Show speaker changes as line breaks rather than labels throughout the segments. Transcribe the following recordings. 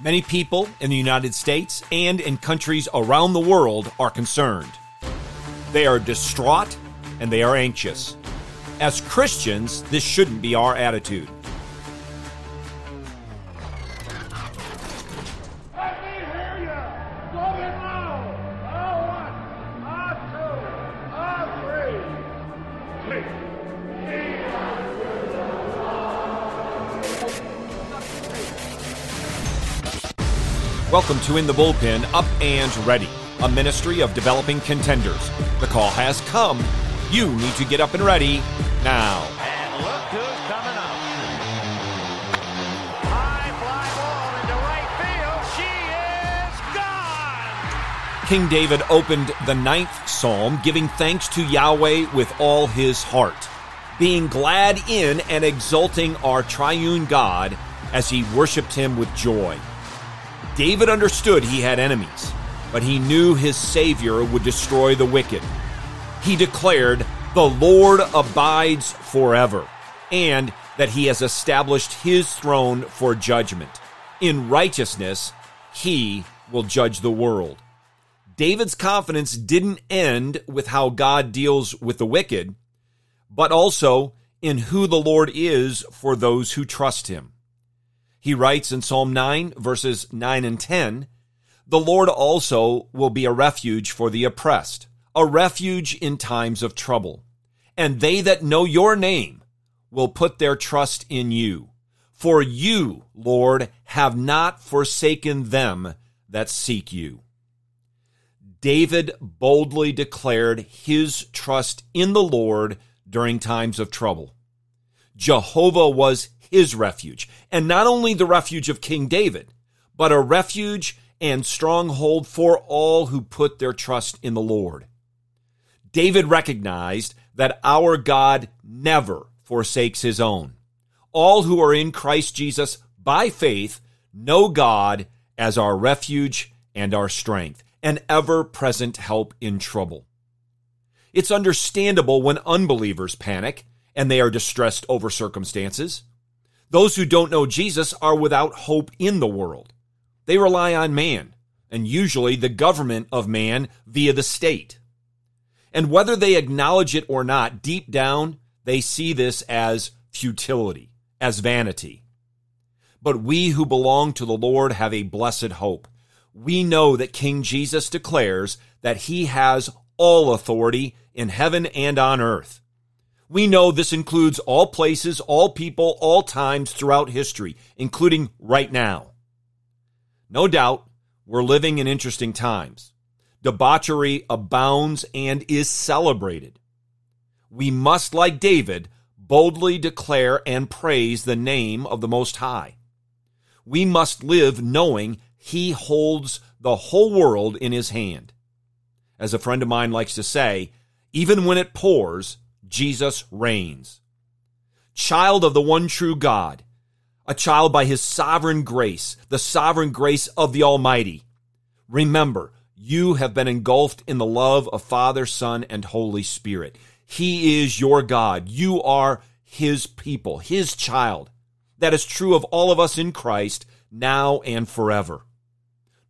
Many people in the United States and in countries around the world are concerned. They are distraught and they are anxious. As Christians, this shouldn't be our attitude. Welcome to In the Bullpen Up and Ready, a ministry of developing contenders. The call has come. You need to get up and ready now.
And look who's coming up. High fly ball into right field. She is gone.
King David opened the ninth psalm, giving thanks to Yahweh with all his heart, being glad in and exulting our triune God as he worshiped him with joy. David understood he had enemies, but he knew his Savior would destroy the wicked. He declared, The Lord abides forever, and that he has established his throne for judgment. In righteousness, he will judge the world. David's confidence didn't end with how God deals with the wicked, but also in who the Lord is for those who trust him. He writes in Psalm 9, verses 9 and 10 The Lord also will be a refuge for the oppressed, a refuge in times of trouble. And they that know your name will put their trust in you. For you, Lord, have not forsaken them that seek you. David boldly declared his trust in the Lord during times of trouble. Jehovah was his refuge, and not only the refuge of King David, but a refuge and stronghold for all who put their trust in the Lord. David recognized that our God never forsakes his own. All who are in Christ Jesus by faith know God as our refuge and our strength, an ever present help in trouble. It's understandable when unbelievers panic and they are distressed over circumstances. Those who don't know Jesus are without hope in the world. They rely on man, and usually the government of man via the state. And whether they acknowledge it or not, deep down, they see this as futility, as vanity. But we who belong to the Lord have a blessed hope. We know that King Jesus declares that he has all authority in heaven and on earth. We know this includes all places, all people, all times throughout history, including right now. No doubt, we're living in interesting times. Debauchery abounds and is celebrated. We must, like David, boldly declare and praise the name of the Most High. We must live knowing He holds the whole world in His hand. As a friend of mine likes to say, even when it pours, Jesus reigns. Child of the one true God, a child by his sovereign grace, the sovereign grace of the Almighty. Remember, you have been engulfed in the love of Father, Son, and Holy Spirit. He is your God. You are his people, his child. That is true of all of us in Christ, now and forever.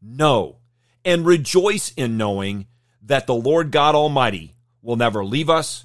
Know and rejoice in knowing that the Lord God Almighty will never leave us